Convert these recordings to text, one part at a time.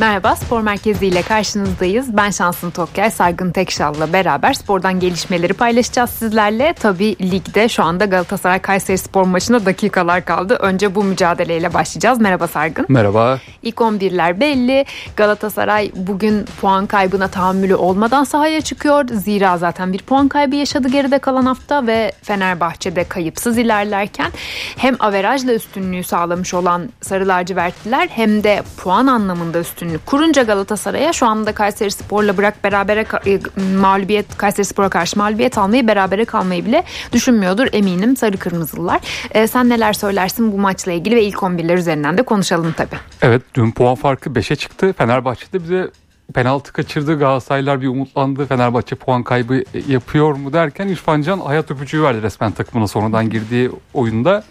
Merhaba, Spor Merkezi ile karşınızdayız. Ben Şansın Tokyay, Saygın Tekşal'la beraber spordan gelişmeleri paylaşacağız sizlerle. Tabii ligde şu anda Galatasaray Kayseri Spor maçına dakikalar kaldı. Önce bu mücadeleyle başlayacağız. Merhaba Sargın. Merhaba. İlk 11'ler belli. Galatasaray bugün puan kaybına tahammülü olmadan sahaya çıkıyor. Zira zaten bir puan kaybı yaşadı geride kalan hafta ve Fenerbahçe'de kayıpsız ilerlerken hem averajla üstünlüğü sağlamış olan Sarı Lacivertliler hem de puan anlamında üstünlük kurunca Galatasaray'a şu anda Kayseri Spor'la bırak berabere e, mağlubiyet Kayseri Spor'a karşı mağlubiyet almayı berabere kalmayı bile düşünmüyordur eminim Sarı Kırmızılılar. E, sen neler söylersin bu maçla ilgili ve ilk 11'ler üzerinden de konuşalım tabii. Evet dün puan farkı 5'e çıktı. Fenerbahçe'de bize penaltı kaçırdı. Galatasaraylar bir umutlandı. Fenerbahçe puan kaybı yapıyor mu derken İrfan Can hayat öpücüğü verdi resmen takımına sonradan girdiği oyunda.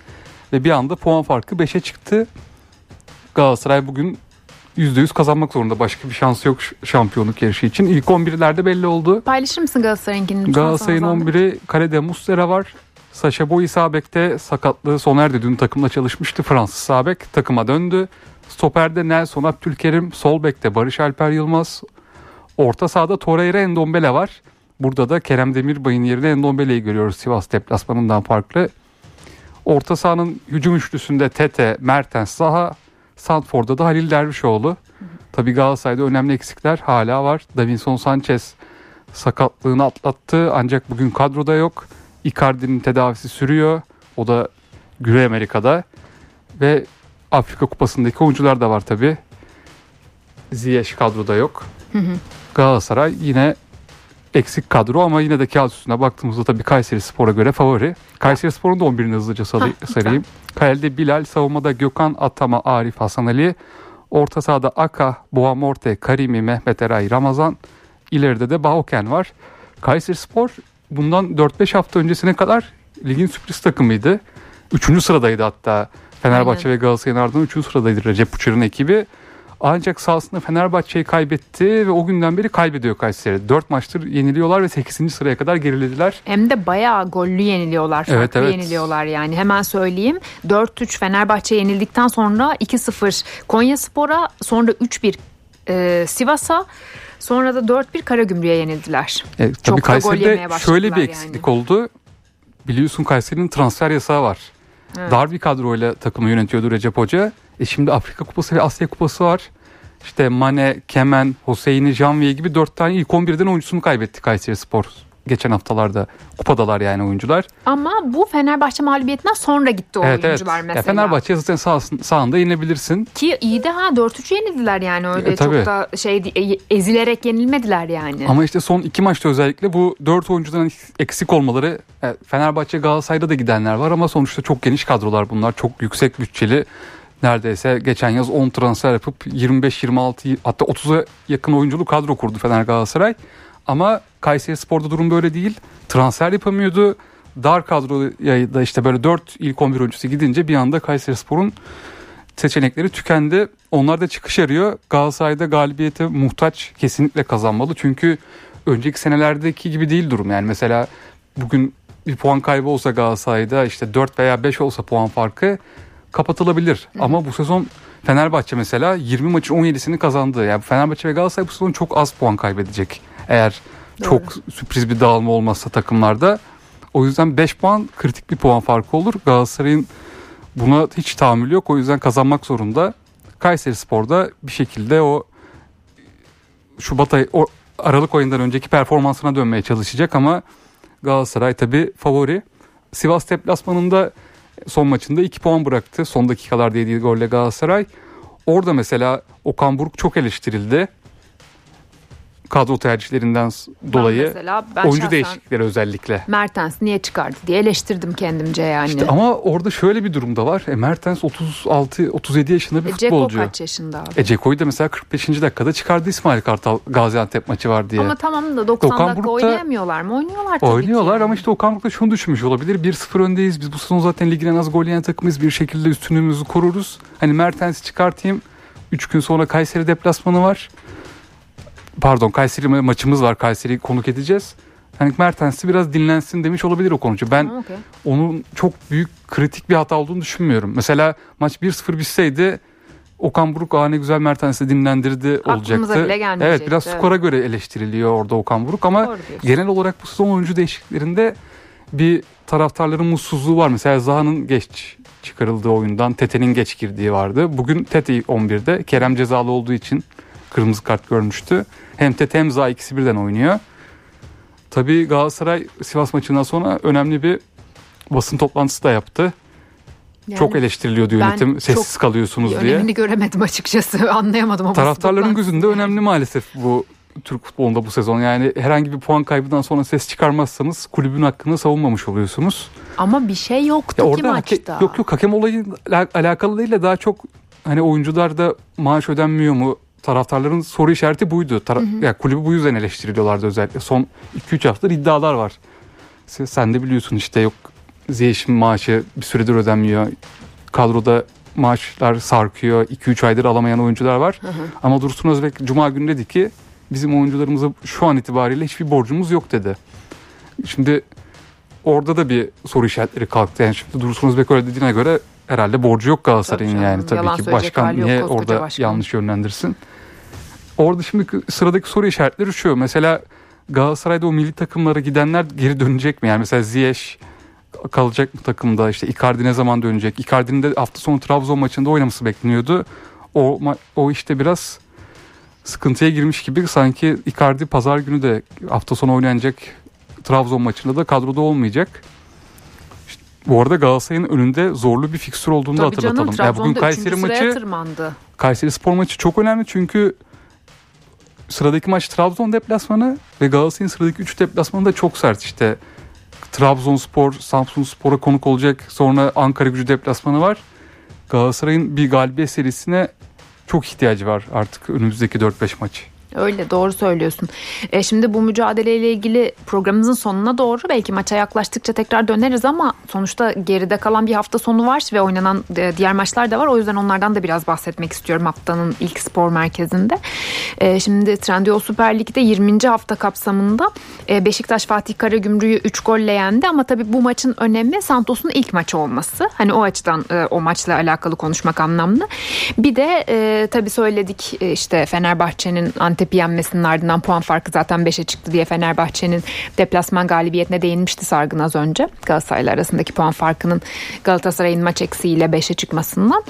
Ve bir anda puan farkı 5'e çıktı. Galatasaray bugün %100 kazanmak zorunda. Başka bir şansı yok şampiyonluk yarışı için. İlk 11'lerde belli oldu. Paylaşır mısın Galatasaray'ınkini? Galatasaray'ın 11'i kalede Muslera var. Saşa Boy Sabek'te sakatlığı sona erdi. Dün takımla çalışmıştı. Fransız Sabek takıma döndü. Stoper'de Nelson Abdülkerim. Sol bekte Barış Alper Yılmaz. Orta sahada Torreira Endombele var. Burada da Kerem Demirbay'ın yerine Endombele'yi görüyoruz Sivas deplasmanından farklı. Orta sahanın hücum üçlüsünde Tete, Mertens, Zaha, Sandford'da da Halil Dervişoğlu. Tabi Galatasaray'da önemli eksikler hala var. Davinson Sanchez sakatlığını atlattı ancak bugün kadroda yok. Icardi'nin tedavisi sürüyor. O da Güney Amerika'da. Ve Afrika Kupası'ndaki oyuncular da var tabi. Ziyech kadroda yok. Hı hı. Galatasaray yine eksik kadro ama yine de kağıt üstüne baktığımızda tabii Kayseri Spor'a göre favori. Kayseri Spor'un da 11'ini hızlıca sarayım. Kalede Bilal, savunmada Gökhan, Atama, Arif, Hasan Ali. Orta sahada Aka, Boğamorte, Karimi, Mehmet Eray, Ramazan. İleride de Bahoken var. Kayseri Spor bundan 4-5 hafta öncesine kadar ligin sürpriz takımıydı. Üçüncü sıradaydı hatta. Fenerbahçe Aynen. ve Galatasaray'ın ardından üçüncü sıradaydı Recep Uçar'ın ekibi. Ancak sahasında Fenerbahçe'yi kaybetti ve o günden beri kaybediyor Kayseri. 4 maçtır yeniliyorlar ve 8. sıraya kadar gerilediler. Hem de bayağı gollü yeniliyorlar. Farklı evet, evet. yeniliyorlar yani. Hemen söyleyeyim. 4-3 Fenerbahçe yenildikten sonra 2-0 Konya Spor'a sonra 3-1 e, Sivas'a sonra da 4-1 Karagümrük'e yenildiler. E, tabii Çok Kayseri'de şöyle bir eksiklik yani. oldu. Biliyorsun Kayseri'nin transfer yasağı var. Evet. Dar bir kadroyla takımı yönetiyordu Recep Hoca. E şimdi Afrika Kupası ve Asya Kupası var. İşte Mane, Kemen, Hüseyin'i, Janviye gibi dört tane ilk 11'den oyuncusunu kaybetti Kayseri Spor geçen haftalarda kupadalar yani oyuncular. Ama bu Fenerbahçe mağlubiyetinden sonra gitti o evet, oyuncular evet. mesela. Ya Fenerbahçe zaten sağ, sağında yenebilirsin. Ki iyi de ha 4-3 yenildiler yani öyle e, çok da şey e, ezilerek yenilmediler yani. Ama işte son iki maçta özellikle bu 4 oyuncudan eksik olmaları e, Fenerbahçe Galatasaray'da da gidenler var ama sonuçta çok geniş kadrolar bunlar. Çok yüksek bütçeli neredeyse geçen yaz 10 transfer yapıp 25-26 hatta 30'a yakın oyunculu kadro kurdu Fener Galatasaray. Ama Kayseri Spor'da durum böyle değil. Transfer yapamıyordu. Dar kadroya da işte böyle 4 ilk 11 oyuncusu gidince bir anda Kayseri Spor'un seçenekleri tükendi. Onlar da çıkış arıyor. Galatasaray'da galibiyete muhtaç kesinlikle kazanmalı. Çünkü önceki senelerdeki gibi değil durum. Yani mesela bugün bir puan kaybı olsa Galatasaray'da işte 4 veya 5 olsa puan farkı kapatılabilir. Hı. Ama bu sezon Fenerbahçe mesela 20 maçın 17'sini kazandı. Yani Fenerbahçe ve Galatasaray bu sezon çok az puan kaybedecek. Eğer Doğru. çok sürpriz bir dağılma olmazsa takımlarda. O yüzden 5 puan kritik bir puan farkı olur. Galatasaray'ın buna hiç tahammülü yok. O yüzden kazanmak zorunda. Kayseri Spor'da bir şekilde o Şubat ayı, o Aralık ayından önceki performansına dönmeye çalışacak ama Galatasaray tabi favori. Sivas deplasmanında son maçında 2 puan bıraktı. Son dakikalarda yediği golle Galatasaray. Orada mesela Okan Buruk çok eleştirildi kadro tercihlerinden dolayı ben mesela, ben oyuncu değişiklikleri özellikle. Mertens niye çıkardı diye eleştirdim kendimce yani. İşte ama orada şöyle bir durum da var. E, Mertens 36 37 yaşında bir e, futbolcu. Ceko kaç yaşında abi? E Ceko'yu da mesela 45. dakikada çıkardı İsmail Kartal Gaziantep maçı var diye. Ama tamam da 90 Okan dakika Buruk'ta, oynayamıyorlar mı? Oynuyorlar tabii Oynuyorlar ki. ama işte Okan Buruk da şunu düşünmüş olabilir. 1-0 öndeyiz. Biz bu sezon zaten ligin en az gol yiyen takımıyız. Bir şekilde üstünlüğümüzü koruruz. Hani Mertens'i çıkartayım. 3 gün sonra Kayseri deplasmanı var pardon Kayseri maçımız var. Kayseri'yi konuk edeceğiz. Hani Mertens'i biraz dinlensin demiş olabilir o konucu. Ben okay. onun çok büyük kritik bir hata olduğunu düşünmüyorum. Mesela maç 1-0 bitseydi Okan Buruk aa ne güzel Mertens'i dinlendirdi Aklımıza olacaktı. bile gelmeyecekti. Evet biraz skora göre eleştiriliyor orada Okan Buruk ama genel olarak bu sezon oyuncu değişikliklerinde bir taraftarların mutsuzluğu var. Mesela Zaha'nın geç çıkarıldığı oyundan Tete'nin geç girdiği vardı. Bugün Tete 11'de. Kerem cezalı olduğu için kırmızı kart görmüştü. Hem Tete hem Zaha ikisi birden oynuyor. Tabii Galatasaray Sivas maçından sonra önemli bir basın toplantısı da yaptı. Yani çok eleştiriliyordu yönetim. Sessiz kalıyorsunuz diye. Önemini göremedim açıkçası. Anlayamadım. ama Taraftarların gözünde yani. önemli maalesef bu Türk futbolunda bu sezon. Yani herhangi bir puan kaybından sonra ses çıkarmazsanız kulübün hakkını savunmamış oluyorsunuz. Ama bir şey yoktu Ya ki orada hake- maçta. yok yok hakem olayı alakalı değil de daha çok hani oyuncularda maaş ödenmiyor mu? Taraftarların soru işareti buydu. Tara- Ya kulübü bu yüzden eleştiriliyorlardı özellikle. Son 2-3 haftadır iddialar var. Sen- Sen de biliyorsun işte yok Ziyech'in maaşı bir süredir ödenmiyor. Kadroda maaşlar sarkıyor. 2-3 aydır alamayan oyuncular var. Hı hı. Ama Dursun Özbek Cuma günü dedi ki bizim oyuncularımıza şu an itibariyle hiçbir borcumuz yok dedi. Şimdi orada da bir soru işaretleri kalktı. Yani şimdi Dursun Özbek öyle dediğine göre herhalde borcu yok Galatasaray'ın Tabii canım, yani tabii ki. Başkan niye orada başkan. yanlış yönlendirsin? Orada şimdi sıradaki soru işaretleri şu. Mesela Galatasaray'da o milli takımlara gidenler geri dönecek mi? Yani mesela Ziyech kalacak mı takımda? İşte Icardi ne zaman dönecek? Icardi'nin de hafta sonu Trabzon maçında oynaması bekleniyordu. O, o işte biraz sıkıntıya girmiş gibi sanki Icardi pazar günü de hafta sonu oynanacak Trabzon maçında da kadroda olmayacak. İşte bu arada Galatasaray'ın önünde zorlu bir fikstür olduğunu da Tabii hatırlatalım. canım Ya bugün Kayseri maçı tırmandı. Kayseri Spor maçı çok önemli çünkü sıradaki maç Trabzon deplasmanı ve Galatasaray'ın sıradaki 3 deplasmanı da çok sert işte. Trabzonspor, Samsun Spor'a konuk olacak. Sonra Ankara Gücü deplasmanı var. Galatasaray'ın bir galibiyet serisine çok ihtiyacı var artık önümüzdeki 4-5 maç. Öyle doğru söylüyorsun. E, şimdi bu mücadeleyle ilgili programımızın sonuna doğru belki maça yaklaştıkça tekrar döneriz ama sonuçta geride kalan bir hafta sonu var ve oynanan e, diğer maçlar da var. O yüzden onlardan da biraz bahsetmek istiyorum haftanın ilk spor merkezinde. E, şimdi Trendyol Süper Lig'de 20. hafta kapsamında e, Beşiktaş Fatih Karagümrük'ü 3 golle yendi ama tabii bu maçın önemi Santos'un ilk maçı olması. Hani o açıdan e, o maçla alakalı konuşmak anlamlı. Bir de tabii söyledik işte Fenerbahçe'nin Antep'i yenmesinin ardından puan farkı zaten 5'e çıktı diye Fenerbahçe'nin deplasman galibiyetine değinmişti Sargın az önce. Galatasaray'la arasındaki puan farkının Galatasaray'ın maç eksiğiyle 5'e çıkmasından.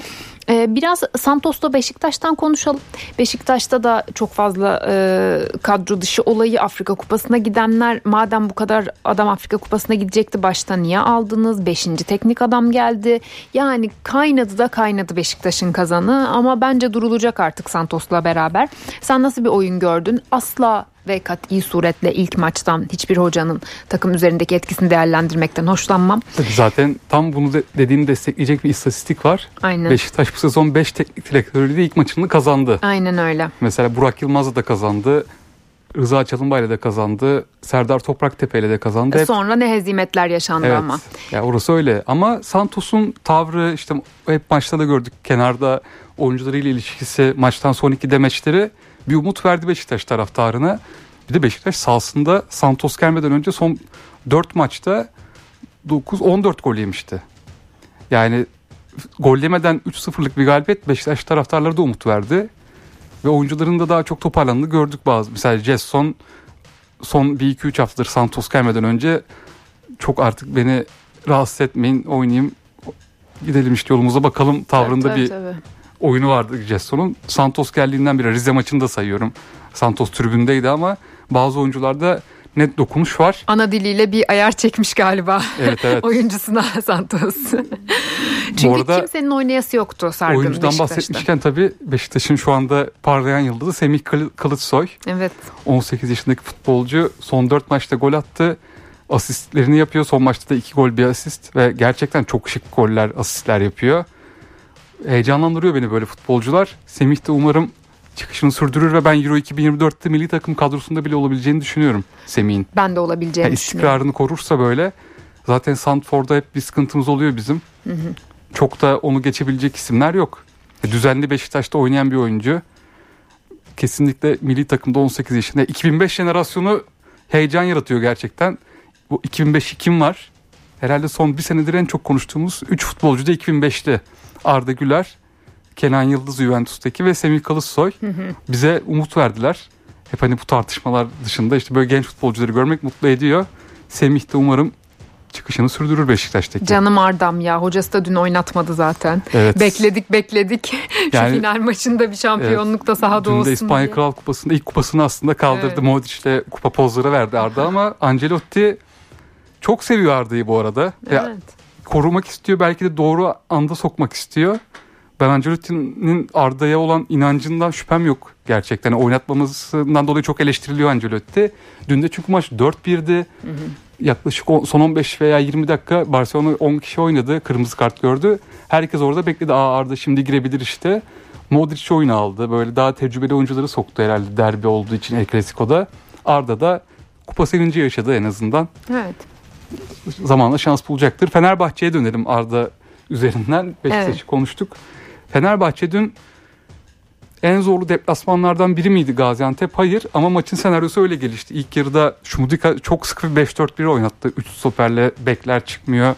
Ee, Biraz Santos'ta Beşiktaş'tan konuşalım. Beşiktaş'ta da çok fazla e, kadro dışı olayı Afrika Kupası'na gidenler madem bu kadar adam Afrika Kupası'na gidecekti başta niye aldınız? Beşinci teknik adam geldi. Yani kaynadı da kaynadı Beşiktaş'ın kazanı ama bence durulacak artık Santos'la beraber. Sen nasıl bir oyun gördün? Asla ve kat'i suretle ilk maçtan hiçbir hocanın takım üzerindeki etkisini değerlendirmekten hoşlanmam. Tabii zaten tam bunu de, dediğini destekleyecek bir istatistik var. Aynen. Beşiktaş bu sezon 5 teknik direktörüyle ilk maçını kazandı. Aynen öyle. Mesela Burak Yılmaz'la da kazandı. Rıza Çalınbay'la da kazandı. Serdar Topraktepe'yle de kazandı. Hep- Sonra ne hezimetler yaşandı evet. ama. Ya orası öyle. Ama Santos'un tavrı işte hep maçta da gördük. Kenarda oyuncularıyla ilişkisi, maçtan son iki demeçleri bir umut verdi Beşiktaş taraftarına. Bir de Beşiktaş sahasında Santos gelmeden önce son 4 maçta 9-14 gol yemişti. Yani gol yemeden 3-0'lık bir galibiyet Beşiktaş taraftarları da umut verdi. Ve oyuncuların da daha çok toparlandığını gördük bazı. MeselaJesson son 1-2-3 haftadır Santos gelmeden önce çok artık beni rahatsız etmeyin oynayayım gidelim işte yolumuza bakalım tavrında Tabii, bir tabii. Oyunu vardı Jesson'un. Santos geldiğinden beri Rize maçını da sayıyorum. Santos tribündeydi ama bazı oyuncularda net dokunuş var. Ana diliyle bir ayar çekmiş galiba Evet evet. oyuncusuna Santos. Çünkü arada kimsenin oynayası yoktu Sargın Oyuncudan Beşiktaş'ta. bahsetmişken tabii Beşiktaş'ın şu anda parlayan yıldızı Semih Kılı- Kılıçsoy. Evet. 18 yaşındaki futbolcu son 4 maçta gol attı. Asistlerini yapıyor. Son maçta da 2 gol bir asist ve gerçekten çok şık goller, asistler yapıyor. Heyecanlandırıyor beni böyle futbolcular. Semih de umarım çıkışını sürdürür ve ben Euro 2024'te milli takım kadrosunda bile olabileceğini düşünüyorum Semih'in. Ben de olabileceğini Yani istikrarını korursa böyle zaten Sandford'da hep bir sıkıntımız oluyor bizim. Çok da onu geçebilecek isimler yok. E, Düzenli Beşiktaş'ta oynayan bir oyuncu. Kesinlikle milli takımda 18 yaşında. 2005 jenerasyonu heyecan yaratıyor gerçekten. Bu 2005'i kim var? Herhalde son bir senedir en çok konuştuğumuz 3 futbolcu da 2005'li. Arda Güler, Kenan Yıldız Juventus'taki ve Semih Kılıçsoy bize umut verdiler. Hep hani bu tartışmalar dışında işte böyle genç futbolcuları görmek mutlu ediyor. Semih de umarım çıkışını sürdürür Beşiktaş'taki. Canım Ardam ya. Hocası da dün oynatmadı zaten. Evet. Bekledik bekledik. Yani- Şu final maçında bir şampiyonluk da sahada Dün olsun de İspanya diye. Kral Kupası'nda ilk kupasını aslında kaldırdı. Evet. Modric'le kupa pozları verdi Arda ama Ancelotti çok seviyor Arda'yı bu arada. Ya, Evet. korumak istiyor belki de doğru anda sokmak istiyor. Ben Ancelotti'nin Arda'ya olan inancından şüphem yok gerçekten. Oynatmamasından dolayı çok eleştiriliyor Ancelotti. Dün de çünkü maç 4-1'di. Yaklaşık on- son 15 veya 20 dakika Barcelona 10 kişi oynadı. Kırmızı kart gördü. Herkes orada bekledi. Aa Arda şimdi girebilir işte. Modric oyunu aldı. Böyle daha tecrübeli oyuncuları soktu herhalde derbi olduğu için El Clasico'da. Arda da kupa sevinci yaşadı en azından Evet. Zamanla şans bulacaktır. Fenerbahçe'ye dönelim Arda üzerinden. Beşiktaş'ı Evet. konuştuk. Fenerbahçe dün en zorlu deplasmanlardan biri miydi Gaziantep? Hayır ama maçın senaryosu öyle gelişti. İlk yarıda Şumudika çok sıkı bir 5-4-1 oynattı. 3 stoperle bekler çıkmıyor.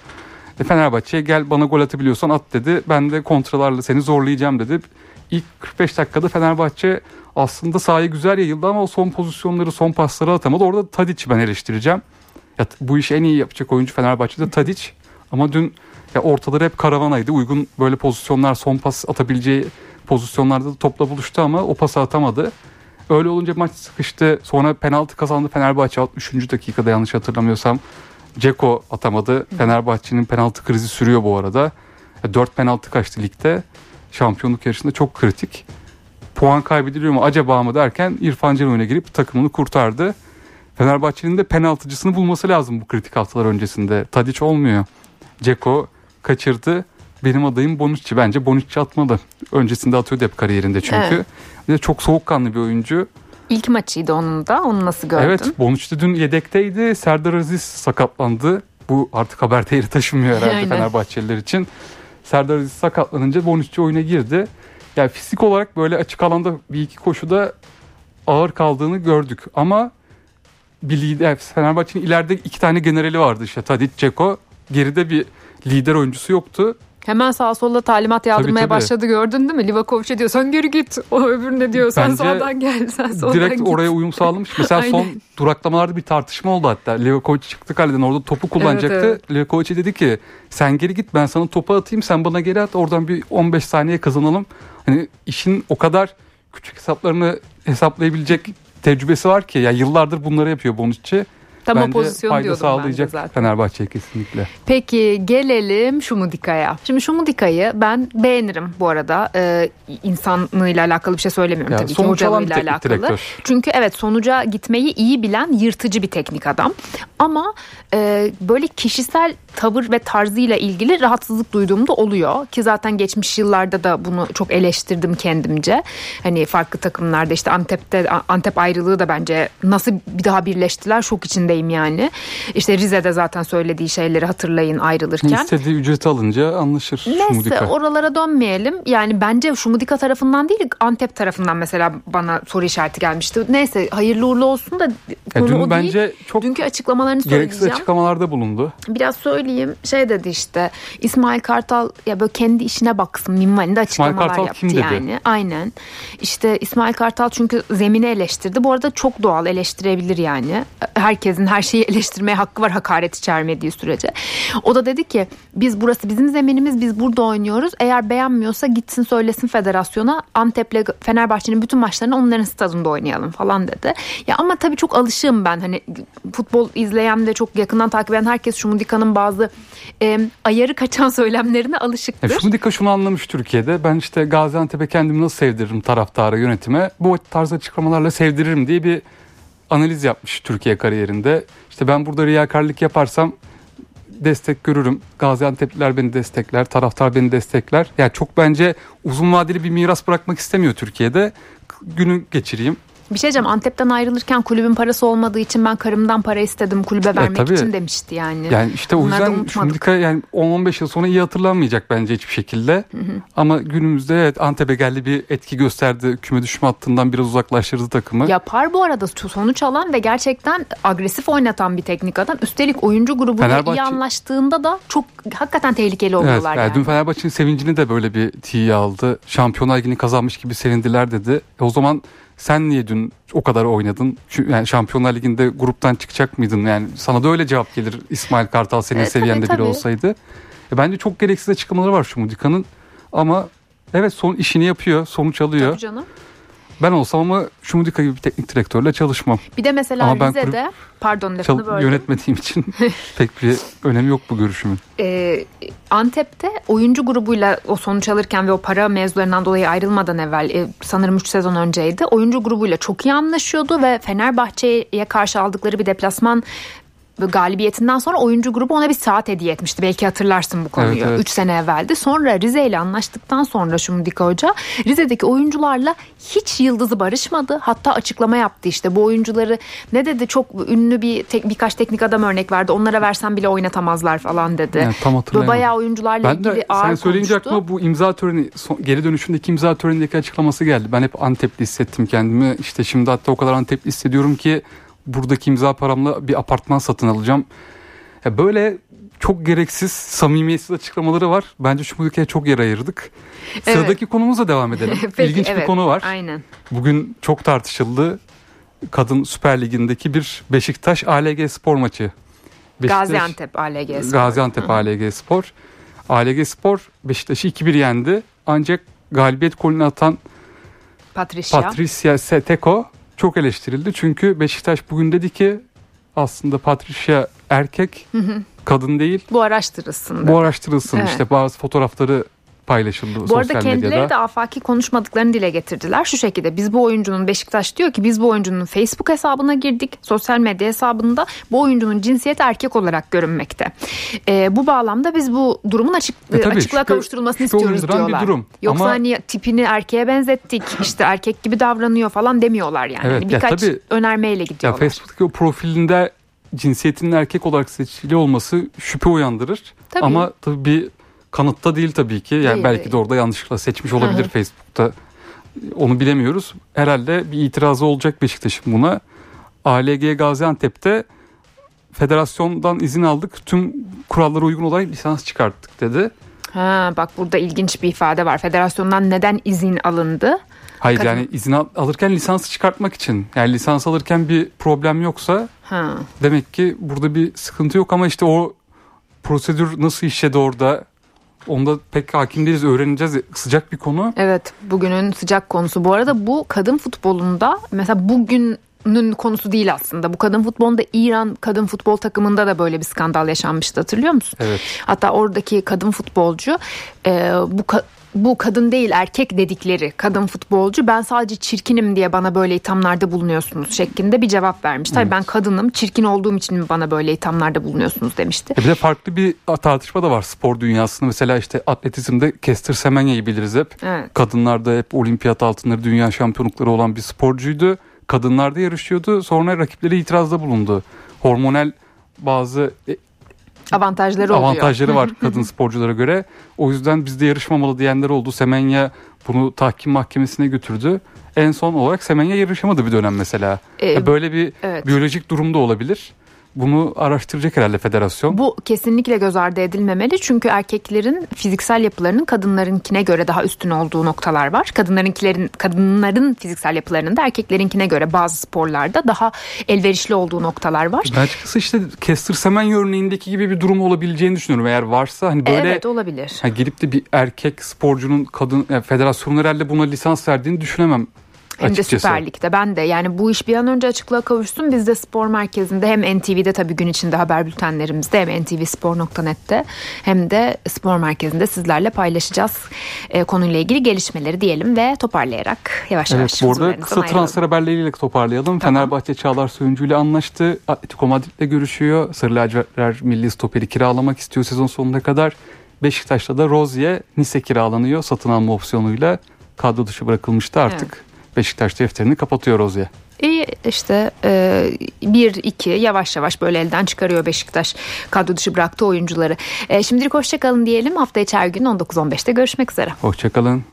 E Fenerbahçe'ye gel bana gol atabiliyorsan at dedi. Ben de kontralarla seni zorlayacağım dedi. İlk 45 dakikada Fenerbahçe aslında sahaya güzel yayıldı ama o son pozisyonları, son pasları atamadı. Orada Tadic'i ben eleştireceğim. Ya, bu işi en iyi yapacak oyuncu Fenerbahçe'de Tadic. Ama dün ya ortaları hep karavanaydı. Uygun böyle pozisyonlar, son pas atabileceği pozisyonlarda da topla buluştu ama o pası atamadı. Öyle olunca maç sıkıştı. Sonra penaltı kazandı Fenerbahçe 63. dakikada yanlış hatırlamıyorsam. Ceko atamadı. Fenerbahçe'nin penaltı krizi sürüyor bu arada. 4 penaltı kaçtı ligde. Şampiyonluk yarışında çok kritik. Puan kaybediliyor mu acaba mı derken İrfan Can oyuna girip takımını kurtardı. Fenerbahçe'nin de penaltıcısını bulması lazım bu kritik haftalar öncesinde. Tadic olmuyor. Ceko kaçırdı. Benim adayım Bonucci. Bence Bonucci atmalı. Öncesinde atıyordu hep kariyerinde çünkü. Evet. Bir de çok soğukkanlı bir oyuncu. İlk maçıydı onun da. Onu nasıl gördün? Evet Bonucci dün yedekteydi. Serdar Aziz sakatlandı. Bu artık haber değeri taşımıyor herhalde Aynen. Fenerbahçeliler için. Serdar Aziz sakatlanınca Bonucci oyuna girdi. Yani fizik olarak böyle açık alanda bir iki koşuda ağır kaldığını gördük. Ama bir lider Fenerbahçe'nin ileride iki tane generali vardı işte Tadic, Ceko. Geride bir lider oyuncusu yoktu. Hemen sağa sola talimat yağdırmaya tabii. başladı gördün değil mi? Livakovic'e diyor sen geri git. O öbürüne diyor sen Bence sağdan gel sen soldan Direkt git. oraya uyum sağlamış. Mesela son duraklamalarda bir tartışma oldu hatta. Levakovic çıktı kaleden orada topu kullanacaktı. Evet, Levakovic'e dedi ki sen geri git ben sana topu atayım sen bana geri at oradan bir 15 saniye kazanalım. Hani işin o kadar küçük hesaplarını hesaplayabilecek tecrübesi var ki ya yıllardır bunları yapıyor Bonucci. Tam o Bence pozisyon fayda diyordum ben sağlayacak zaten. Fenerbahçe'ye kesinlikle. Peki gelelim Şumudika'ya. Şimdi Şumudika'yı ben beğenirim bu arada. Ee, insanlığıyla alakalı bir şey söylemiyorum Ya, tabii ki hocalığıyla alakalı. direktör. Çünkü evet sonuca gitmeyi iyi bilen yırtıcı bir teknik adam. Ama e, böyle kişisel tavır ve tarzıyla ilgili rahatsızlık duyduğum da oluyor. Ki zaten geçmiş yıllarda da bunu çok eleştirdim kendimce. Hani farklı takımlarda işte Antep'te Antep ayrılığı da bence nasıl bir daha birleştiler şok içindeyim yani. İşte Rize'de zaten söylediği şeyleri hatırlayın ayrılırken. İstediği ücreti alınca anlaşır Neyse Şumudika. oralara dönmeyelim. Yani bence Şumudika tarafından değil Antep tarafından mesela bana soru işareti gelmişti. Neyse hayırlı uğurlu olsun da Ya konu o dün değil. bence çok Dünkü açıklamalarını gereksiz söyleyeceğim. açıklamalarda bulundu. Biraz söyleyeyim. Şey dedi işte İsmail Kartal ya böyle kendi işine baksın minvalinde açıklamalar Kartal yaptı kim dedi? yani. Aynen. İşte İsmail Kartal çünkü zemini eleştirdi. Bu arada çok doğal eleştirebilir yani. Herkesin her şeyi eleştirmeye hakkı var hakaret içermediği sürece. O da dedi ki biz burası bizim zeminimiz biz burada oynuyoruz. Eğer beğenmiyorsa gitsin söylesin federasyona Antep'le Fenerbahçe'nin bütün maçlarını onların stadında oynayalım falan dedi. Ya ama tabii çok alışığım ben hani futbol izleyen ve çok yakından takip eden herkes Şumudika'nın bazı e, ayarı kaçan söylemlerine alışıktır. Ya Şumudika şunu anlamış Türkiye'de. Ben işte Gaziantep'e kendimi nasıl sevdiririm taraftara yönetime. Bu tarz açıklamalarla sevdiririm diye bir analiz yapmış Türkiye kariyerinde. İşte ben burada riyakarlık yaparsam destek görürüm. Gaziantep'liler beni destekler, taraftar beni destekler. Yani çok bence uzun vadeli bir miras bırakmak istemiyor Türkiye'de. Günü geçireyim. Bir şey diyeceğim Antep'ten ayrılırken kulübün parası olmadığı için ben karımdan para istedim kulübe vermek tabii. için demişti yani. Yani işte o Bunları yüzden. Şumdika yani 10-15 yıl sonra iyi hatırlanmayacak bence hiçbir şekilde. Ama günümüzde evet Antep'e geldi bir etki gösterdi. Küme düşme hattından biraz uzaklaştırdı takımı. Yapar bu arada sonuç alan ve gerçekten agresif oynatan bir teknik adam. Üstelik oyuncu grubuyla Fenerbahçe- iyi anlaştığında da çok hakikaten tehlikeli Evet, oluyorlar yani yani. dün Fenerbahçe'nin sevincini de böyle bir tiye aldı. Şampiyonlar Ligi'ni kazanmış gibi sevindiler dedi. E o zaman sen niye dün o kadar oynadın? Yani Şampiyonlar Ligi'nde gruptan çıkacak mıydın? Yani sana da öyle cevap gelir İsmail Kartal senin E, tabii, seviyende biri tabii. olsaydı. E, bence çok gereksiz açıklamaları var şu Mudika'nın. Ama evet son işini yapıyor, sonuç alıyor. Tabii canım. Ben olsam ama Şumudika gibi bir teknik direktörle çalışmam. Bir de mesela Ama ben Rize'de pardon lafını böldüm. yönetmediğim için pek bir önemi yok bu görüşümün. Ee, Antep'te oyuncu grubuyla o sonuç alırken ve o para mevzularından dolayı ayrılmadan evvel e, sanırım 3 sezon önceydi. Oyuncu grubuyla çok iyi anlaşıyordu ve Fenerbahçe'ye karşı aldıkları bir deplasman galibiyetinden sonra oyuncu grubu ona bir saat hediye etmişti. Belki hatırlarsın bu konuyu. 3 Evet, evet. sene evveldi. Sonra Rize ile anlaştıktan sonra Şumdika Hoca Rize'deki oyuncularla hiç yıldızı barışmadı. Hatta açıklama yaptı işte bu oyuncuları ne dedi çok ünlü bir tek, birkaç teknik adam örnek verdi. Onlara versen bile oynatamazlar falan dedi. Yani tam hatırlayamadım. bayağı oyuncularla Ben ilgili de ağır sen söyleyince konuştu. aklıma bu imza töreni son- geri dönüşündeki imza törenindeki açıklaması geldi. Ben hep Antepli hissettim kendimi. İşte şimdi hatta o kadar Antepli hissediyorum ki buradaki imza paramla bir apartman satın alacağım. Ya böyle çok gereksiz, samimiyetsiz açıklamaları var. Bence şu ülkeye çok yer ayırdık. Evet. Sıradaki konumuzla devam edelim. Peki, İlginç bir evet, konu var. Aynen. Bugün çok tartışıldı. Kadın Süper Ligi'ndeki bir Beşiktaş ALG spor maçı. Beşiktaş- Gaziantep ALG Spor. Gaziantep ALG Spor. ALG Spor Beşiktaş'ı 2-1 yendi. Ancak galibiyet golünü atan Patricia. Patricia Seteko çok eleştirildi. Çünkü Beşiktaş bugün dedi ki aslında Patricia erkek, kadın değil. bu araştırılsın. Bu araştırılsın. Evet. İşte bazı fotoğrafları paylaşıldı Bu sosyal arada kendileri medyada. de afaki konuşmadıklarını dile getirdiler. Şu şekilde biz bu oyuncunun Beşiktaş diyor ki biz bu oyuncunun Facebook hesabına girdik. Sosyal medya hesabında bu oyuncunun cinsiyeti erkek olarak görünmekte. Ee, bu bağlamda biz bu durumun açık, E tabii, açıklığa şüphe- kavuşturulmasını şüphe istiyoruz uyandıran bir diyorlar. durum. Yoksa Ama- hani tipini erkeğe benzettik işte erkek gibi davranıyor falan demiyorlar yani. Evet, Hani ya birkaç tabii- önermeyle Ya gidiyorlar. Facebook'taki o profilinde cinsiyetinin erkek olarak seçili olması şüphe uyandırır. Tabii. Ama tabii bir kanıtta değil tabii ki. Yani Değil, belki değil. de orada yanlışlıkla seçmiş olabilir Hı hı. Facebook'ta. Onu bilemiyoruz. Herhalde bir itirazı olacak Beşiktaş'ın buna. ALG Gaziantep'te federasyondan izin aldık. Tüm kurallara uygun olarak lisans çıkarttık dedi. Ha, bak burada ilginç bir ifade var. Federasyondan neden izin alındı? Hayır Kadın- yani izin al- alırken lisansı çıkartmak için. Yani lisans alırken bir problem yoksa Ha. Demek ki burada bir sıkıntı yok ama işte o prosedür nasıl işledi orada onda pek hakim değiliz öğreneceğiz. Sıcak bir konu. Evet bugünün sıcak konusu. Bu arada bu kadın futbolunda mesela bugünün konusu değil aslında. Bu kadın futbolunda İran kadın futbol takımında da böyle bir skandal yaşanmıştı hatırlıyor musun? Evet. Hatta oradaki kadın futbolcu e, bu ka- bu kadın değil erkek dedikleri kadın futbolcu ben sadece çirkinim diye bana böyle ithamlarda bulunuyorsunuz şeklinde bir cevap vermiş. Tabii ben kadınım çirkin olduğum için mi bana böyle ithamlarda bulunuyorsunuz demişti. E bir de farklı bir tartışma da var spor dünyasında. Mesela işte atletizmde Kester Semenya'yı biliriz hep. Evet. Kadınlarda hep olimpiyat altınları, dünya şampiyonlukları olan bir sporcuydu. Kadınlarda yarışıyordu. Sonra rakipleri itirazda bulundu. Hormonal bazı e, Avantajları oluyor. avantajları var kadın sporculara göre. O yüzden bizde yarışmamalı diyenler oldu. Semenya bunu tahkim mahkemesine götürdü. En son olarak Semenya yarışamadı bir dönem mesela. Ee, Böyle bir evet. biyolojik durumda olabilir. Bunu araştıracak herhalde federasyon. Bu kesinlikle göz ardı edilmemeli çünkü erkeklerin fiziksel yapılarının kadınlarınkine göre daha üstün olduğu noktalar var. Kadınlarınkilerin kadınların fiziksel yapılarının da erkeklerinkine göre bazı sporlarda daha elverişli olduğu noktalar var. Ben açıkçası işte Kester Semenya örneğindeki gibi bir durum olabileceğini düşünüyorum. Eğer varsa hani böyle evet olabilir. ha, gelip de bir erkek sporcunun kadın yani federasyonun herhalde buna lisans verdiğini düşünemem De açıkçası. Süper Lig'de ben de yani bu iş bir an önce açıklığa kavuşsun. Biz de spor merkezinde hem NTV'de tabii gün içinde haber bültenlerimizde hem ntvspor.net'te hem de spor merkezinde sizlerle paylaşacağız e, konuyla ilgili gelişmeleri diyelim ve toparlayarak yavaş yavaş Evet bu arada huzurlarınızdan kısa ayrılalım. transfer haberleriyle toparlayalım. Fenerbahçe Çağlar Söyüncü ile anlaştı. Atletico Madrid'le görüşüyor. Sarı lacivertler milli stoperi kiralamak istiyor sezon sonuna kadar. Beşiktaş'ta da Rozier Nice kiralanıyor satın alma opsiyonuyla. Kadro dışı bırakılmıştı artık. Beşiktaş defterini kapatıyor Rozi'ye. İyi işte e, bir iki yavaş yavaş böyle elden çıkarıyor Beşiktaş kadro dışı bıraktı oyuncuları. E, şimdilik hoşçakalın diyelim hafta içi her gün 19-15'te görüşmek üzere. Hoşçakalın.